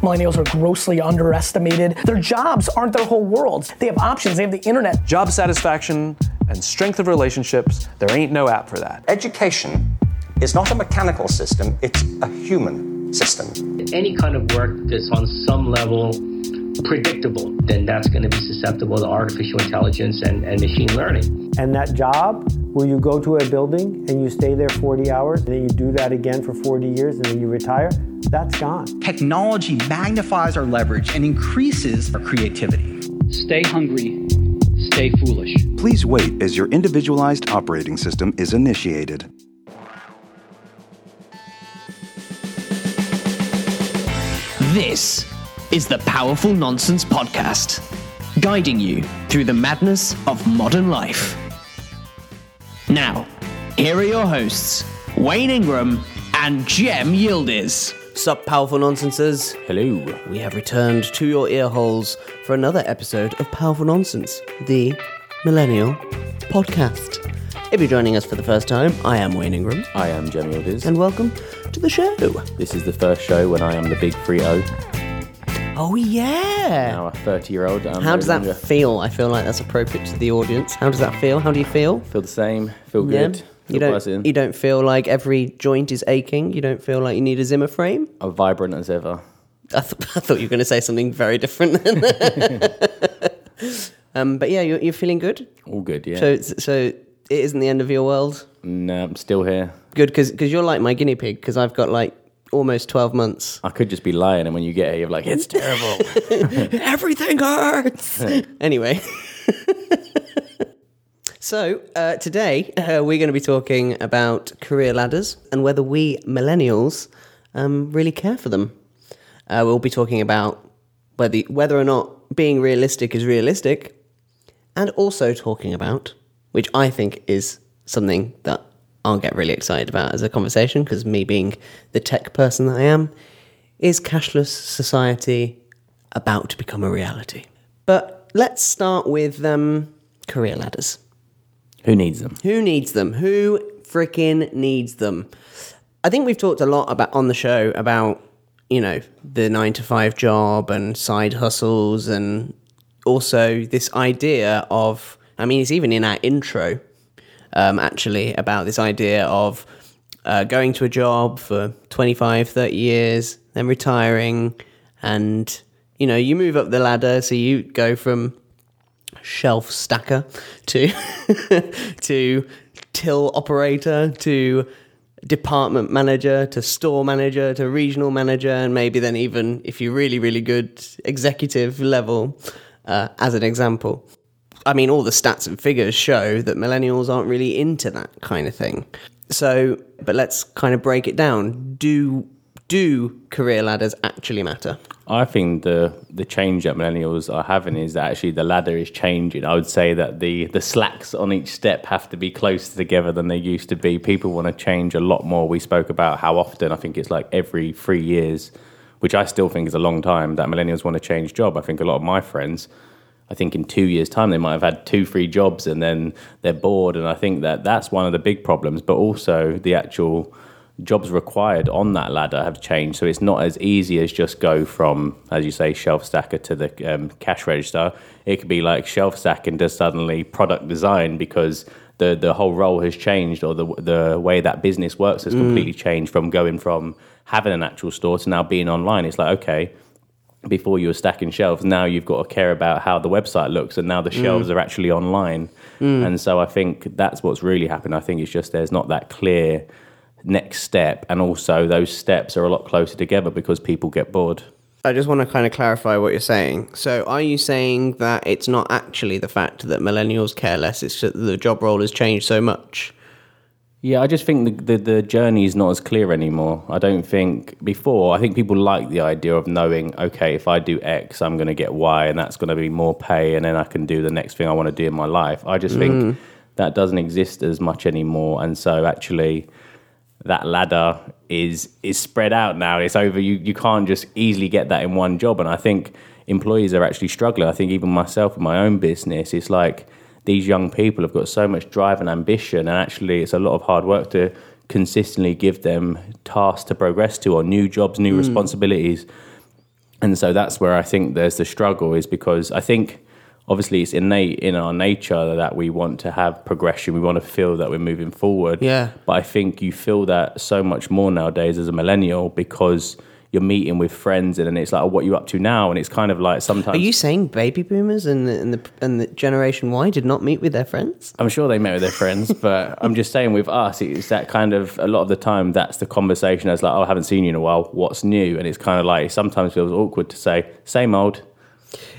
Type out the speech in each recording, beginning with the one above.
Millennials are grossly underestimated. Their jobs aren't their whole worlds. They have options, they have the internet. Job satisfaction and strength of relationships, there ain't no app for that. Education is not a mechanical system, it's a human system. Any kind of work that's on some level predictable, then that's going to be susceptible to artificial intelligence and, and machine learning. And that job where you go to a building and you stay there 40 hours and then you do that again for 40 years and then you retire, that's gone. Technology magnifies our leverage and increases our creativity. Stay hungry, stay foolish. Please wait as your individualized operating system is initiated. This is the Powerful Nonsense Podcast, guiding you through the madness of modern life. Now, here are your hosts, Wayne Ingram and Cem Yildiz. Sup, powerful nonsenses? Hello. We have returned to your ear holes for another episode of Powerful Nonsense, the Millennial Podcast. If you're joining us for the first time, I am Wayne Ingram, I am Cem Yildiz. and welcome to the show. This is the first show when I am the big 3 0. Oh, yeah. Now a 30 year old. How does that feel? I feel like that's appropriate to the audience. How does that feel? How do you feel? Feel the same, feel good. You Feel don't, buzzing. you don't feel like every joint is aching? You don't feel like you need a Zimmer frame? I'm vibrant as ever. I, th- I thought you were going to say something very different. um, but yeah, you're, you're feeling good. All good, yeah. So, so it isn't the end of your world. no, I'm still here. Good, because you're like my guinea pig. Because I've got like almost twelve months. I could just be lying, and when you get here, you're like, it's terrible. Everything hurts. anyway. so uh, today uh, we're going to be talking about career ladders and whether we millennials um, really care for them. Uh, we'll be talking about whether whether or not being realistic is realistic, and also talking about, which I think is something that I'll get really excited about as a conversation because me being the tech person that I am, is cashless society about to become a reality? But let's start with um, career ladders. Who needs them? Who needs them? Who freaking needs them? I think we've talked a lot about on the show about you know the nine to five job and side hustles and also this idea of I mean it's even in our intro um, actually about this idea of uh, going to a job for 25 30 years then retiring and you know you move up the ladder so you go from shelf stacker to to till operator to department manager to store manager to regional manager and maybe then even if you're really really good executive level uh, as an example i mean all the stats and figures show that millennials aren't really into that kind of thing so but let's kind of break it down do do career ladders actually matter I think the the change that millennials are having is that actually the ladder is changing. I would say that the the slacks on each step have to be closer together than they used to be. People want to change a lot more. We spoke about how often. I think it's like every three years, which I still think is a long time. That millennials want to change job. I think a lot of my friends. I think in two years' time they might have had two, three jobs, and then they're bored. And I think that that's one of the big problems. But also the actual jobs required on that ladder have changed. So it's not as easy as just go from, as you say, shelf stacker to the um, cash register. It could be like shelf stacking to suddenly product design because the the whole role has changed or the the way that business works has completely changed from going from having an actual store to now being online. It's like okay. Before you were stacking shelves, now you've got to care about how the website looks, and now the mm. shelves are actually online. Mm. And so I think that's what's really happened. I think it's just there's not that clear next step and also those steps are a lot closer together because people get bored I just want to kind of clarify what you're saying. So, are you saying that it's not actually the fact that millennials care less, it's that the job role has changed so much? Yeah i just think the, the, the journey is not as clear anymore i don't think before i think people like the idea of knowing okay if i do x i'm going to get y and that's going to be more pay and then i can do the next thing i want to do in my life i just think mm. that doesn't exist as much anymore and so actually that ladder is is spread out now. It's over. You you can't just easily get that in one job. And I think employees are actually struggling. I think even myself in my own business, it's like these young people have got so much drive and ambition, and actually it's a lot of hard work to consistently give them tasks to progress to or new jobs, new hmm. responsibilities. and so that's where I think there's the struggle is because I think obviously it's innate in our nature that we want to have progression. We want to feel that we're moving forward. Yeah. But I think you feel that so much more nowadays as a millennial because you're meeting with friends and then it's like, oh, what are you up to now? And it's kind of like sometimes. Are you saying baby boomers and the, and the and the Generation Y did not meet with their friends? I'm sure they met with their friends, but I'm just saying with us, it's that kind of a lot of the time that's the conversation as like, oh, I haven't seen you in a while. What's new? And it's kind of like it sometimes feels awkward to say same old.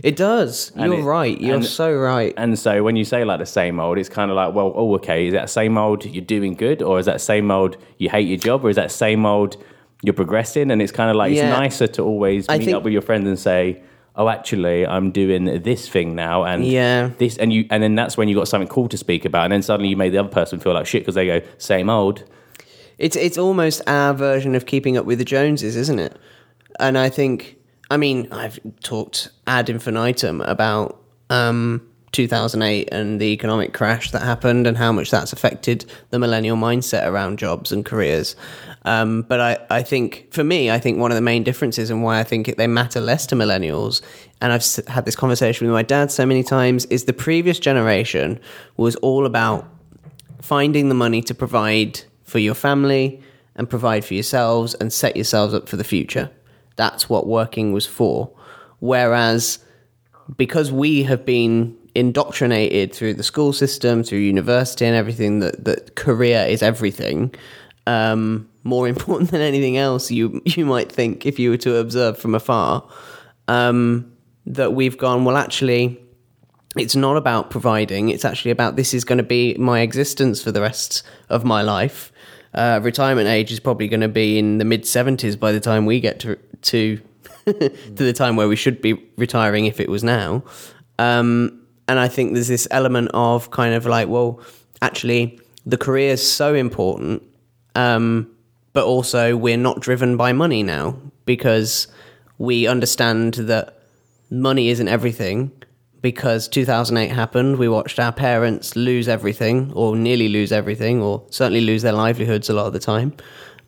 It does. And You're it- right. You're and- so right. And so when you say like the same old, it's kind of like, well, oh, okay, is that same old you're doing good, or is that same old you hate your job, or is that same old you're progressing? And it's kind of like Yeah. it's nicer to always I meet think- up with your friends and say, oh, actually, I'm doing this thing now, and Yeah. this, and you, and then that's when you got something cool to speak about, and then suddenly you made the other person feel like shit because they go same old. It's it's almost our version of keeping up with the Joneses, isn't it? And I think, I mean, I've talked ad infinitum about um, 2008 and the economic crash that happened and how much that's affected the millennial mindset around jobs and careers. Um, but I, I think, for me, I think one of the main differences and why I think they matter less to millennials, and I've had this conversation with my dad so many times, is the previous generation was all about finding the money to provide for your family and provide for yourselves and set yourselves up for the future. That's what working was for. Whereas, because we have been indoctrinated through the school system, through university, and everything that, that career is everything, um, more important than anything else, you you might think if you were to observe from afar, um, that we've gone well. Actually, it's not about providing. It's actually about this is going to be my existence for the rest of my life. Uh, retirement age is probably going to be in the mid seventies by the time we get to to to the time where we should be retiring if it was now. Um, and I think there's this element of kind of like, well, actually, the career is so important, um, but also we're not driven by money now because we understand that money isn't everything because 2008 happened. We watched our parents lose everything, or nearly lose everything, or certainly lose their livelihoods a lot of the time.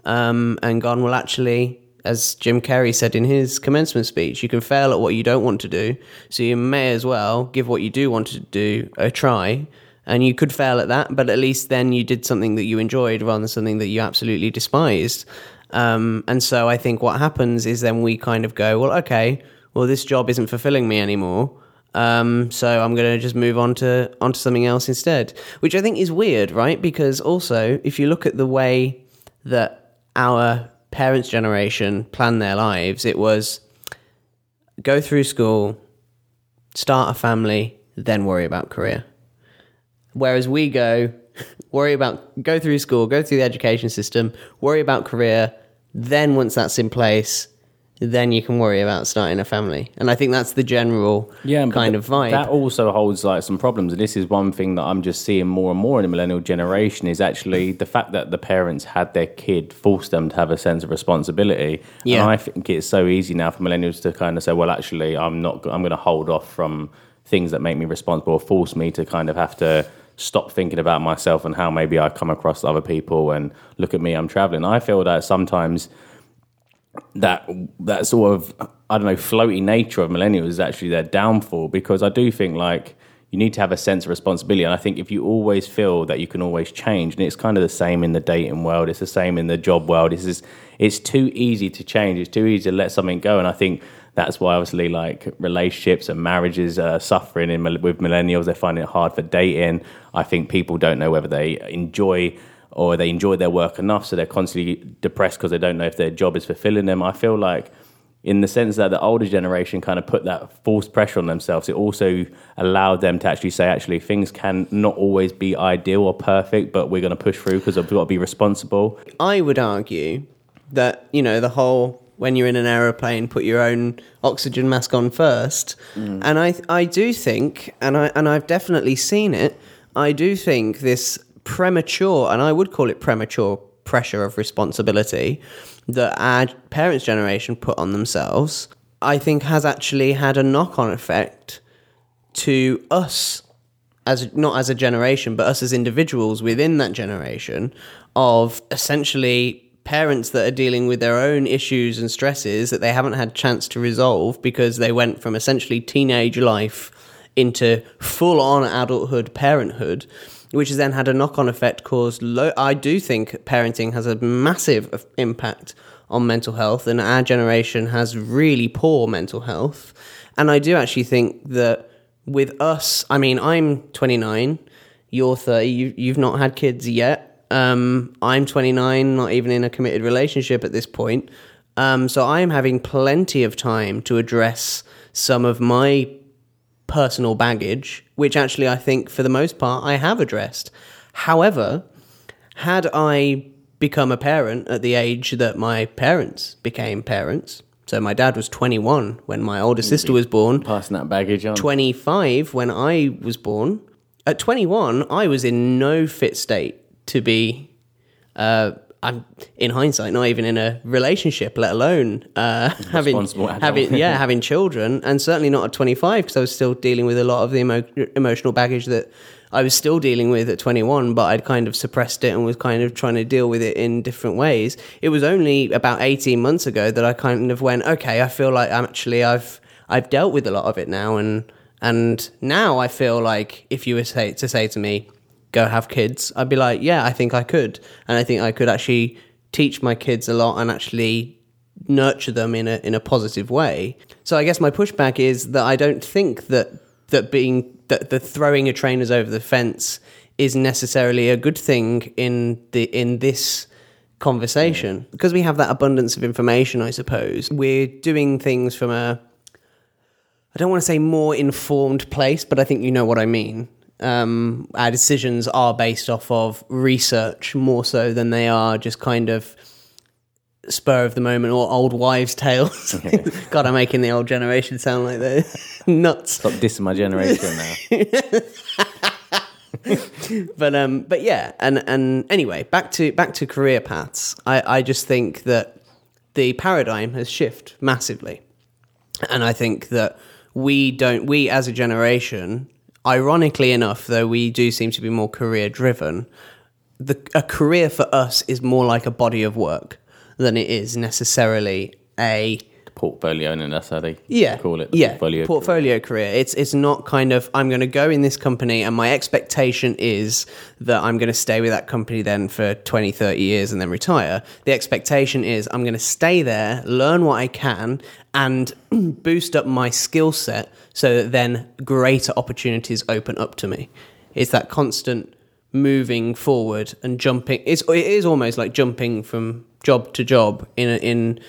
Um, and gone, well, actually, as Jim Carrey said in his commencement speech, you can fail at what you don't want to do. So you may as well give what you do want to do a try. And you could fail at that, but at least then you did something that you enjoyed rather than something that you absolutely despised. Um, and so I think what happens is then we kind of go, well, okay, well, this job isn't fulfilling me anymore. Um, so I'm going to just move on to onto something else instead, which I think is weird, right? Because also, if you look at the way that our parents' generation planned their lives, it was go through school, start a family, then worry about career. Whereas we go worry about go through school, go through the education system, worry about career, then once that's in place, then you can worry about starting a family. And I think that's the general yeah, kind of vibe. That also holds like some problems, and this is one thing that I'm just seeing more and more in the millennial generation is actually the fact that the parents had their kid forced them to have a sense of responsibility. Yeah. and I think it's so easy now for millennials to kind of say, well, actually, I'm not. I'm going to hold off from things that make me responsible or force me to kind of have to stop thinking about myself and how maybe I come across other people and look at me, I'm traveling. I feel that sometimes that that sort of I don't know floaty nature of millennials is actually their downfall because I do think like you need to have a sense of responsibility and I think if you always feel that you can always change and it's kind of the same in the dating world it's the same in the job world it's just, it's too easy to change it's too easy to let something go and I think that's why obviously like relationships and marriages are suffering in, with millennials they're finding it hard for dating I think people don't know whether they enjoy or they enjoy their work enough so they're constantly depressed because they don't know if their job is fulfilling them. I feel like in the sense that the older generation kind of put that false pressure on themselves, it also allowed them to actually say, actually, things can not always be ideal or perfect, but we're going to push through because we've got to be responsible. I would argue that, you know, the whole when you're in an aeroplane, put your own oxygen mask on first. Mm. And I I do think, and I and I've definitely seen it, I do think this premature, and I would call it premature pressure of responsibility that our parents' generation put on themselves, I think has actually had a knock on effect to us as not as a generation, but us as individuals within that generation of essentially parents that are dealing with their own issues and stresses that they haven't had chance to resolve because they went from essentially teenage life into full on adulthood parenthood which has then had a knock-on effect caused I do think parenting has a massive impact on mental health and our generation has really poor mental health. And I do actually think that with us I mean I'm 29 you're 30 you, you've not had kids yet um, I'm 29, not even in a committed relationship at this point. Um, so I am having plenty of time to address some of my personal baggage, which actually I think for the most part I have addressed. However, had I become a parent at the age that my parents became parents, so my dad was 21 when my older sister was born, Passing that baggage on. 25 when I was born. At 21, I was in no fit state to be, uh, I'm in hindsight not even in a relationship, let alone uh, having having yeah having children, and certainly not at 25 because I was still dealing with a lot of the emo- emotional baggage that I was still dealing with at 21, but I'd kind of suppressed it and was kind of trying to deal with it in different ways. It was only about 18 months ago that I kind of went, okay, I feel like I'm actually I've I've dealt with a lot of it now, and and now I feel like if you were say, to say to me, go have kids, I'd be like, yeah, I think I could, and I think I could actually teach my kids a lot and actually nurture them in a in a positive way. So I guess my pushback is that I don't think that that being that the throwing a trainers over the fence is necessarily a good thing in the in this conversation. Because we have that abundance of information i suppose. We're doing things from a i don't want to say more informed place but i think you know what i mean um, our decisions are based off of research more so than they are just kind of spur of the moment or old wives' tales. God, I'm making the old generation sound like they're nuts. Stop dissing my generation now. but um, but yeah, and and anyway, back to back to career paths. I I just think that the paradigm has shifted massively, and I think that we don't we as a generation, ironically enough, though we do seem to be more career driven. The, a career for us is more like a body of work than it is necessarily a Portfolio, and that's how they yeah, call it. yeah, portfolio. portfolio career. It's it's not kind of I'm going to go in this company and my expectation is that I'm going to stay with that company then for 20, 30 years and then retire. The expectation is I'm going to stay there, learn what I can, and boost up my skill set so that then greater opportunities open up to me. It's that constant moving forward and jumping. It's it is almost like jumping from job to job in a, in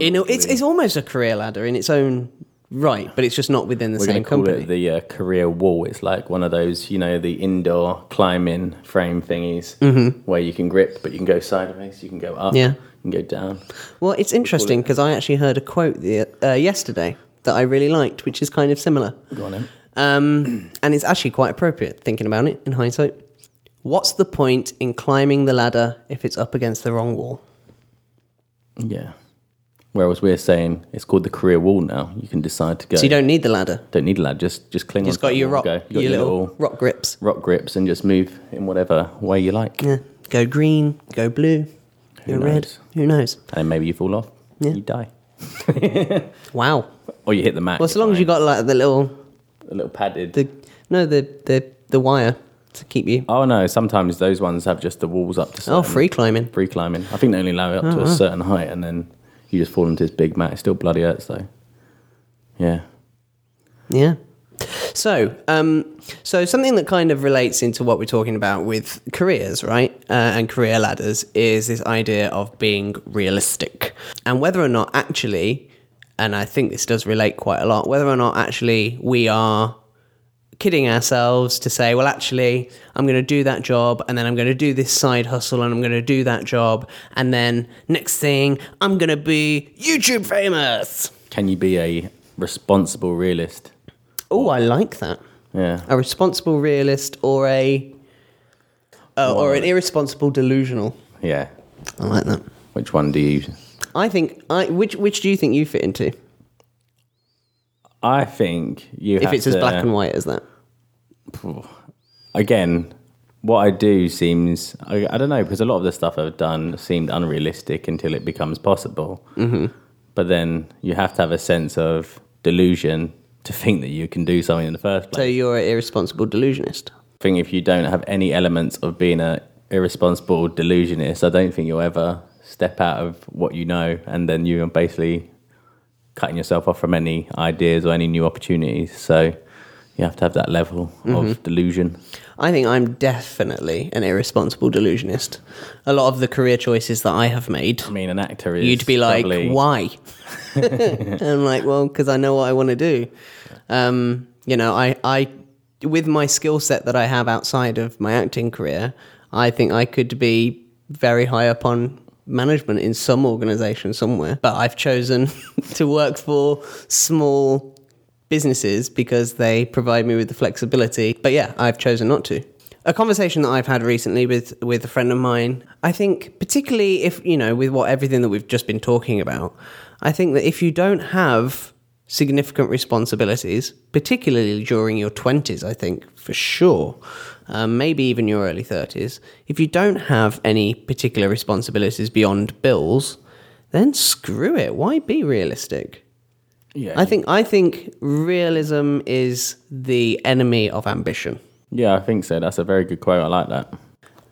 you know, it's it's almost a career ladder in its own right, but it's just not within the We're same call company. it the uh, career wall. It's like one of those, you know, the indoor climbing frame thingies Mhm. where you can grip, but you can go sideways, you can go up, Yeah. you can go down. Well, it's interesting because I actually heard a quote the, uh, yesterday that I really liked, which is kind of similar. Go on. Um, and it's actually quite appropriate thinking about it in hindsight. What's the point in climbing the ladder if it's up against the wrong wall? Yeah. Whereas we're saying it's called the career wall now. You can decide to go. So you don't need the ladder. Don't need a ladder. Just just cling. Just got your rock, go. You got your little rock grips. rock grips, and just move in whatever way you like. Yeah. Go green, go blue, Who go red. knows? Who knows? And maybe you fall off. Yeah. You die. Wow. Or you hit the mat. Well, as long as you got like the little, a little padded. the no, the the the wire to keep you. Oh no! Sometimes those ones have just the walls up to. Oh, free climbing. Free climbing. I think they only allow it up Oh, to a wow. certain height, and then you just fall into this big mat. It still bloody hurts though. Yeah. Yeah. So, um, so something that kind of relates into what we're talking about with careers, right, uh, and career ladders is this idea of being realistic, and whether or not actually, and I think this does relate quite a lot, whether or not actually we are kidding ourselves to say, well, actually, I'm going to do that job, and then I'm going to do this side hustle, and I'm going to do that job, and then next thing, I'm going to be YouTube famous. Can you be a responsible realist? Oh, I like that. Yeah. A responsible realist or a uh, or an irresponsible delusional. Yeah. I like that. Which one do you? I think I which which do you think you fit into? I think you. if it's as black and white as that. Again, what I do seems I, I don't know because a lot of the stuff I've done seemed unrealistic until it becomes possible. Mm-hmm. But then you have to have a sense of delusion to think that you can do something in the first place. So you're an irresponsible delusionist. I think if you don't have any elements of being a irresponsible delusionist, I don't think you'll ever step out of what you know, and then you're basically cutting yourself off from any ideas or any new opportunities. So you have to have that level Mhm. of delusion. I think I'm definitely an irresponsible delusionist. A lot of the career choices that I have made. I mean, an actor is. You'd be like, probably- why? I'm like, well, because I know what I want to do. Um, you know, I, I, with my skill set that I have outside of my acting career, I think I could be very high up on management in some organization somewhere. But I've chosen to work for small businesses because they provide me with the flexibility. But yeah, I've chosen not to. A conversation that I've had recently with with a friend of mine, I think particularly if, you know, with what everything that we've just been talking about, I think that if you don't have significant responsibilities, particularly during your 20s, I think for sure, um, maybe even your early 30s, if you don't have any particular responsibilities beyond bills, then screw it. Why be realistic? Yeah, I think I think realism is the enemy of ambition. Yeah, I think so. That's a very good quote. I like that.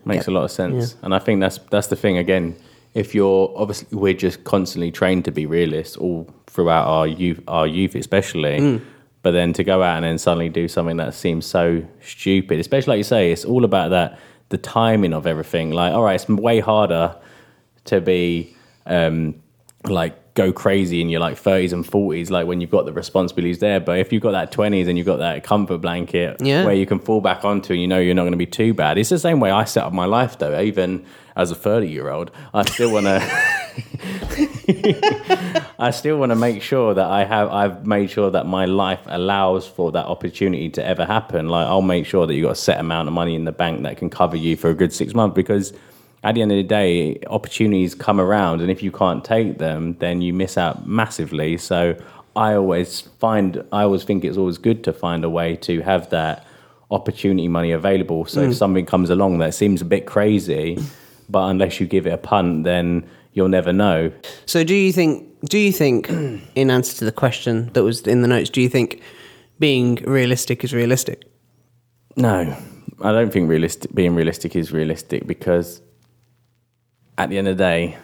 Makes a lot of sense. And I think that's that's the thing again. If you're obviously we're just constantly trained to be realists all throughout our youth our youth especially. Mm. But then to go out and then suddenly do something that seems so stupid, especially like you say, it's all about that the timing of everything. Like, all right, it's way harder to be um, like go crazy in your like 30s and 40s, like when you've got the responsibilities there. But if you've got that 20s and you've got that comfort blanket Yeah. where you can fall back onto and you know you're not going to be too bad. It's the same way I set up my life though. Even as a 30 year old, I still want to. I still want to make sure that I have I've made sure that my life allows for that opportunity to ever happen. Like I'll make sure that you've got a set amount of money in the bank that can cover you for a good six months because at the end of the day, opportunities come around and if you can't take them, then you miss out massively. So I always find I always think it's always good to find a way to have that opportunity money available. So Mm. if something comes along that seems a bit crazy, but unless you give it a punt, then you'll never know. So do you think do you think in answer to the question that was in the notes, do you think being realistic is realistic? No, I don't think realistic, being realistic is realistic because at the end of the day,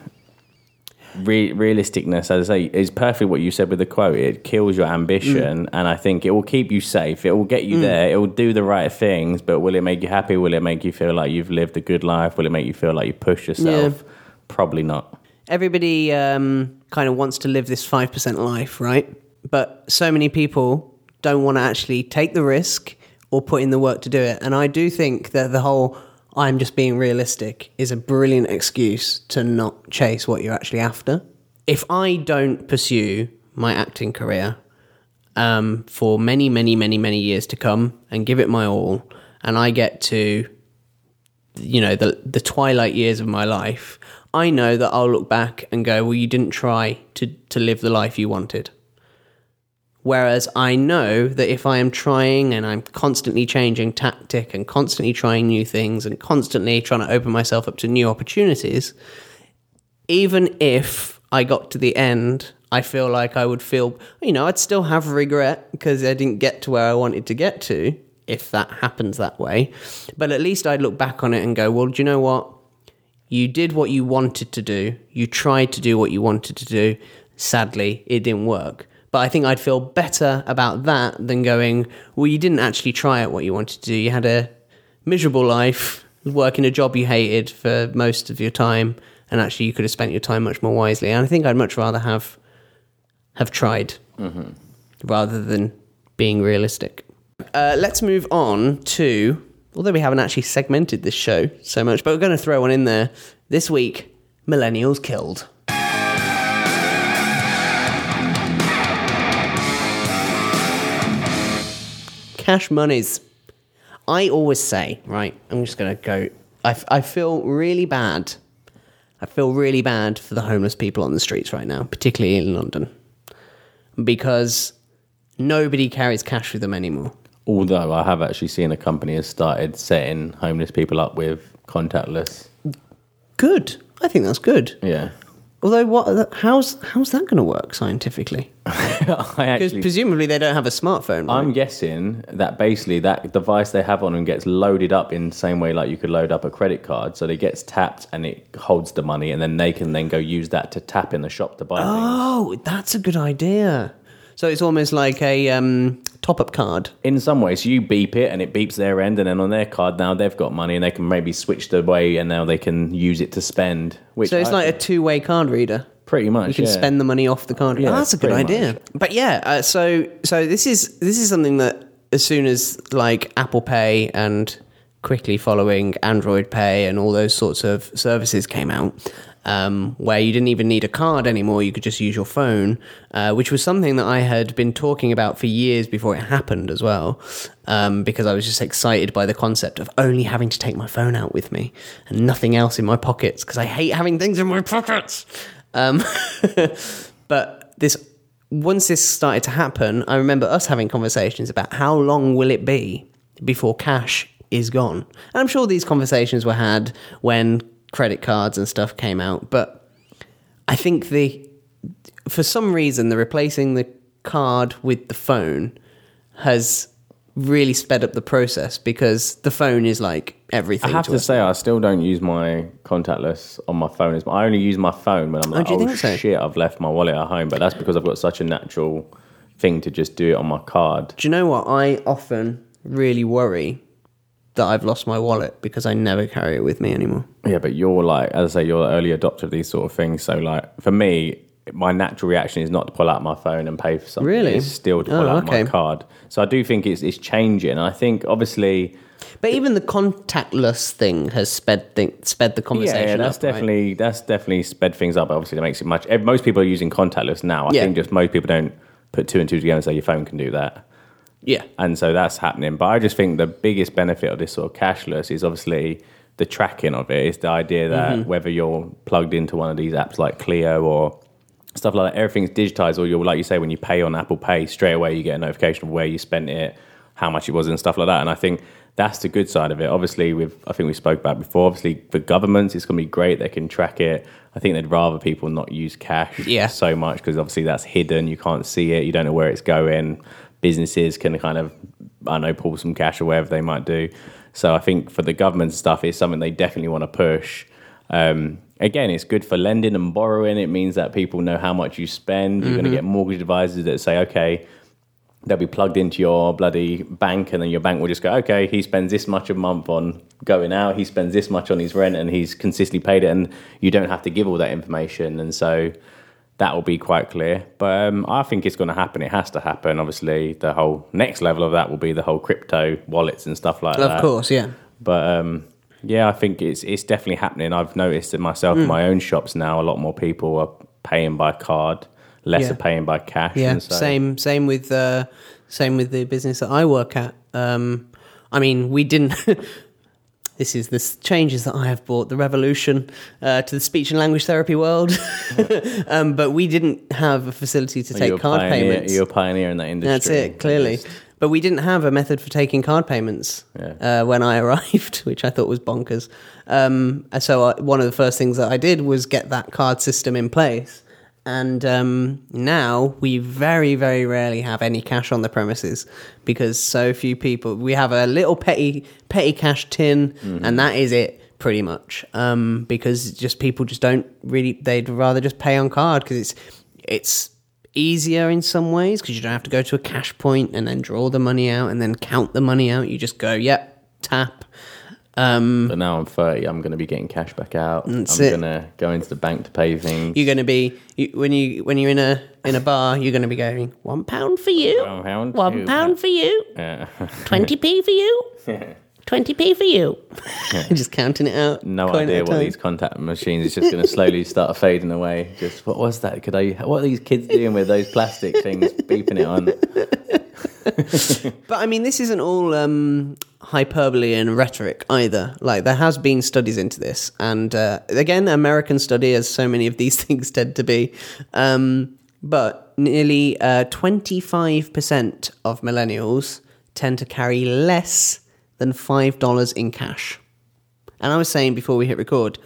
re- realisticness, as I say, is perfectly what you said with the quote. It kills your ambition, and I think it will keep you safe. It will get you Mm. there. It will do the right things, but will it make you happy? Will it make you feel like you've lived a good life? Will it make you feel like you push yourself? Probably not. Everybody um, kind of wants to live this 5% life, right? But so many people don't want to actually take the risk or put in the work to do it. And I do think that the whole I'm just being realistic is a brilliant excuse to not chase what you're actually after. If I don't pursue my acting career um, for many, many, many, many years to come and give it my all, and I get to you know the the twilight years of my life, I know that I'll look back and go, well, you didn't try to to live the life you wanted. Whereas I know that if I am trying and I'm constantly changing tactic and constantly trying new things and constantly trying to open myself up to new opportunities, even if I got to the end, I feel like I would feel, you know, I'd still have regret because I didn't get to where I wanted to get to, if that happens that way. But at least I'd look back on it and go, well, do you know what? You did what you wanted to do. You tried to do what you wanted to do. Sadly, it didn't work. But I think I'd feel better about that than going, well, you didn't actually try at what you wanted to do. You had a miserable life, working a job you hated for most of your time, and actually you could have spent your time much more wisely. And I think I'd much rather have have tried Mm-hmm. rather than being realistic. Uh, let's move on to, although we haven't actually segmented this show so much, but we're going to throw one in there. This week, Millennials Killed. Cash monies. I always say, right, I'm just going to go. I, I feel really bad. I feel really bad for the homeless people on the streets right now, particularly in London, because nobody carries cash with them anymore. Although I have actually seen a company has started setting homeless people up with contactless. Good. I think that's good. Yeah. Although, what? How's how's that going to work scientifically? Because presumably they don't have a smartphone. Right? I'm guessing that basically that device they have on them gets loaded up in the same way like you could load up a credit card. So it gets tapped and it holds the money, and then they can then go use that to tap in the shop to buy things. oh, that's a good idea. So it's almost like a um, top-up card. In some ways, you beep it and it beeps their end, and then on their card now they've got money and they can maybe switch the way, and now they can use it to spend. Which So it's I like a two-way card reader. Pretty much. You can yeah. spend the money off the card. Yeah, oh, that's a good idea. much. But yeah, uh, so so this is this is something that as soon as like Apple Pay and quickly following Android Pay and all those sorts of services came out, um, where you didn't even need a card anymore, you could just use your phone, uh, which was something that I had been talking about for years before it happened as well, um, because I was just excited by the concept of only having to take my phone out with me and nothing else in my pockets because I hate having things in my pockets. Um, but this once this started to happen, I remember us having conversations about how long will it be before cash is gone. And I'm sure these conversations were had when credit cards and stuff came out, but I think the for some reason the replacing the card with the phone has really sped up the process because the phone is like everything. I have to us. say, I still don't use my contactless on my phone. I only use my phone when I'm oh, like, do you oh, so? shit, I've left my wallet at home. But that's because I've got such a natural thing to just do it on my card. Do you know what? I often really worry that I've lost my wallet because I never carry it with me anymore. Yeah, but you're like, as I say, you're an early adopter of these sort of things. So, like, for me, my natural reaction is not to pull out my phone and pay for something. Really? It's still to pull Oh, out okay. my card. So, I do think it's, it's changing. I think, obviously, But even the contactless thing has sped th- sped the conversation. Yeah, yeah that's up, right? definitely that's definitely sped things up. Obviously, that makes it much. Most people are using contactless now. I Yeah. think just most people don't put two and two together and say your phone can do that. Yeah. and so that's happening. But I just think the biggest benefit of this sort of cashless is obviously the tracking of it. it. Is the idea that Mhm. whether you're plugged into one of these apps like Cleo or stuff like that, everything's digitized. Or you're like you say, when you pay on Apple Pay, straight away you get a notification of where you spent it, how much it was, and stuff like that. And I think that's the good side of it. Obviously, with I think we spoke about before. Obviously, for governments, it's going to be great. They can track it. I think they'd rather people not use cash Yeah. so much because obviously that's hidden. You can't see it. You don't know where it's going. Businesses can kind of I don't know pull some cash or whatever they might do. So I think for the government stuff, it's something they definitely want to push. Um, again, it's good for lending and borrowing. It means that people know how much you spend. You're going to get mortgage advisors that say, okay, they'll be plugged into your bloody bank, and then your bank will just go, okay, he spends this much a month on going out, he spends this much on his rent, and he's consistently paid it, and you don't have to give all that information. And so that will be quite clear. But um, I think it's going to happen. It has to happen. Obviously, the whole next level of that will be the whole crypto wallets and stuff like that. Of course, yeah. But um, yeah, I think it's it's definitely happening. I've noticed it myself in Mm. my own shops now. A lot more people are paying by card, less Yeah. are paying by cash. Yeah, and so- same same with uh, same with the business that I work at. Um, I mean, we didn't. this is the changes that I have brought the revolution uh, to the speech and language therapy world. um, but we didn't have a facility to Well, take card pioneer- payments. You're a pioneer in that industry. That's it, clearly. But we didn't have a method for taking card payments uh, when I arrived, which I thought was bonkers. Um, so I, one of the first things that I did was get that card system in place. And um, now we very, very rarely have any cash on the premises because so few people. We have a little petty petty cash tin, Mhm. and that is it pretty much. Um, because just people just don't really. They'd rather just pay on card because it's it's easier in some ways because you don't have to go to a cash point and then draw the money out and then count the money out. You just go, yep, tap. Um, but now I'm 30, I'm going to be getting cash back out. I'm going to go into the bank to pay things. You're going to be you, when you when you're in a in a bar. You're going to be going one pound for you, One pound, one pound for you, twenty p for you, twenty p for you. just counting it out. No idea what these contact machines is just going to slowly start fading away. Just what was that? Could I? What are these kids doing with those plastic things, beeping it on? But I mean, this isn't all um, hyperbole and rhetoric either. Like there has been studies into this, and uh, again, American study, as so many of these things tend to be. Um, but nearly twenty five percent of millennials tend to carry less than $5 in cash. And I was saying before we hit record,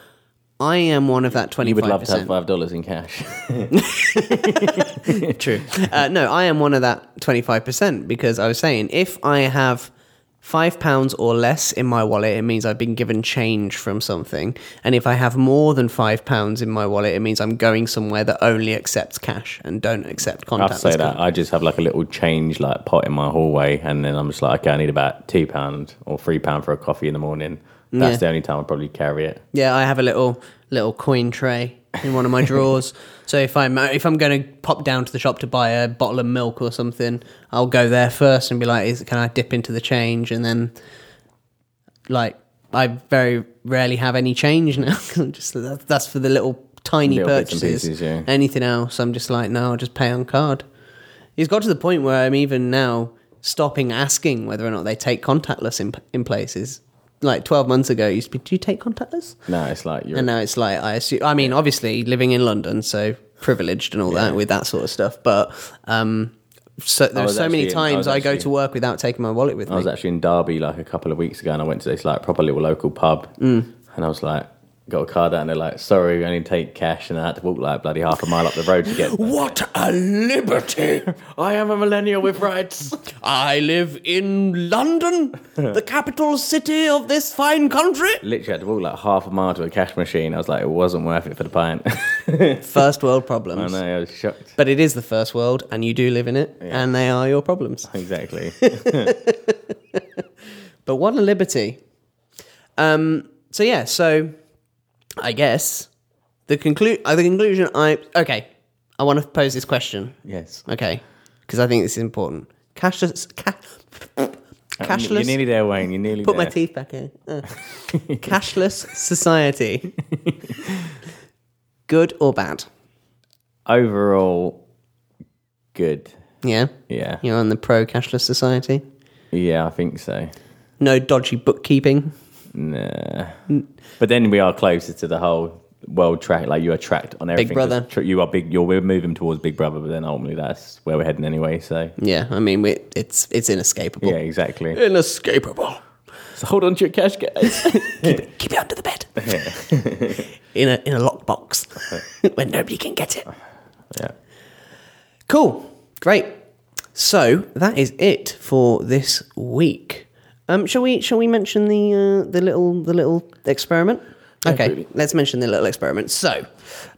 I am one of that 25%. You would love to have five dollars in cash. True. Uh, no, I am one of that 25% because I was saying if I have five pounds or less in my wallet, it means I've been given change from something. And if I have more than five pounds in my wallet, it means I'm going somewhere that only accepts cash and don't accept I contactless. to say that I just have like a little change like pot in my hallway, and then I'm just like, okay, I need about two pound or three pound for a coffee in the morning. That's Yeah. the only time I probably carry it. Yeah, I have a little little coin tray in one of my drawers. so if I'm uh, if I'm going to pop down to the shop to buy a bottle of milk or something, I'll go there first and be like, Is, "Can I dip into the change?" And then, like, I very rarely have any change now. just that- that's for the little tiny Little and purchases. pieces, yeah. Anything else, I'm just like, no, I'll just pay on card. It's got to the point where I'm even now stopping asking whether or not they take contactless in in places. Like 12 months ago, it used to be, do you take contactless? No, it's like you're And now it's like I assume. I mean, obviously living in London, so privileged and all that with that sort of stuff. But um, so there's so many in- I times was I, go to work without taking my wallet with me. I was actually in Derby like a couple of weeks ago, and I went to this like proper little local pub, Mm. and I was like, got a card out, and they're like, sorry, we only take cash, and I had to walk like bloody half a mile up the road to get. What a liberty! I am a millennial with rights. I live in London, the capital city of this fine country. Literally had to walk like half a mile to a cash machine. I was like, it wasn't worth it for the pint. First world problems. I know, I was shocked. But it is the first world, and you do live in it, and they are your problems. Exactly. But what a liberty. Um, so yeah, so I guess the conclude uh, the conclusion I okay. I want to pose this question. yes. Okay, because I think this is important. Cashless, ca- cashless. You're nearly there, Wayne. You're nearly there. Put there. my teeth back in. Uh. cashless society. Good or bad? Overall, good. Yeah. Yeah. You're on the pro cashless society. Yeah, I think so. No dodgy bookkeeping. Nah. But then we are closer to the whole world track. Like you are tracked on everything. Big Brother. Tr- You are big. You're we're moving towards Big Brother, but then ultimately that's where we're heading anyway. So Yeah, I mean, we, it's it's inescapable. yeah, exactly. Inescapable. So hold on to your cash, guys. Keep it under the bed. in a in a lockbox where nobody can get it. yeah. Cool. Great. So that is it for this week. Um, shall we shall we mention the uh, the little the little experiment? Okay, Absolutely. let's mention the little experiment. So,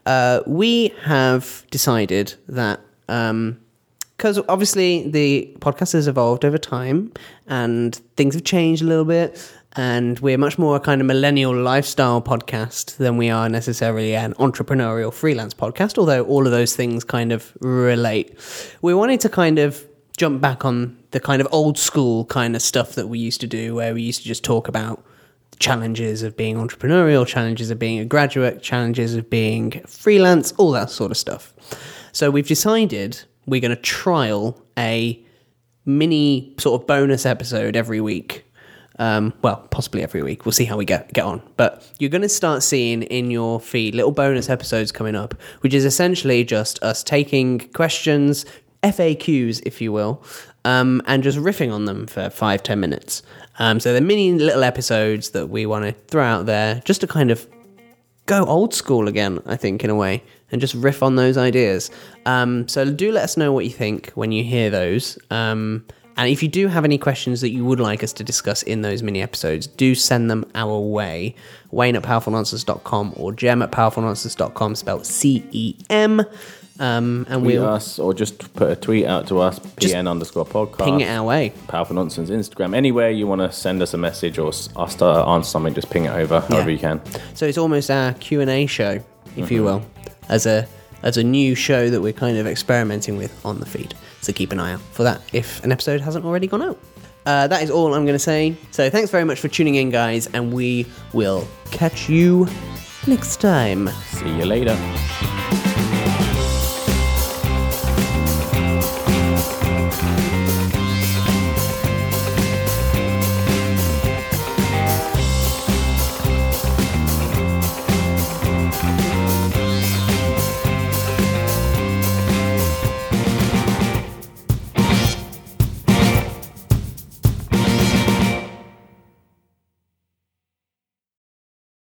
uh, we have decided that because obviously the podcast has evolved over time and things have changed a little bit, and we're much more a kind of millennial lifestyle podcast than we are necessarily an entrepreneurial freelance podcast. Although all of those things kind of relate, we wanted to kind of jump back on the kind of old school kind of stuff that we used to do, where we used to just talk about challenges of being entrepreneurial, challenges of being a graduate, challenges of being freelance, all that sort of stuff. So we've decided we're going to trial a mini sort of bonus episode every week. Um, well, possibly every week. We'll see how we get get on. But you're going to start seeing in your feed little bonus episodes coming up, which is essentially just us taking questions, FAQs, if you will, um, and just riffing on them for five ten minutes. Um, so they're mini little episodes that we want to throw out there, just to kind of go old school again, I think, in a way, and just riff on those ideas. Um, so do let us know what you think when you hear those. Um, and if you do have any questions that you would like us to discuss in those mini episodes, do send them our way. Wayne at powerfulnonsense.com or Cem at powerfulnonsense.com, spelled C E M. Um, and Tweet we'll us or just put a tweet out to us, PN underscore podcast. ping it our way. Powerful Nonsense Instagram. Anywhere you want to send us a message or s- us to answer something, just ping it over however you can. So it's almost our Q and A show, if you will, as a as a new show that we're kind of experimenting with on the feed. So keep an eye out for that if an episode hasn't already gone out. Uh, that is all I'm going to say. So thanks very much for tuning in, guys, and we will catch you next time. See you later.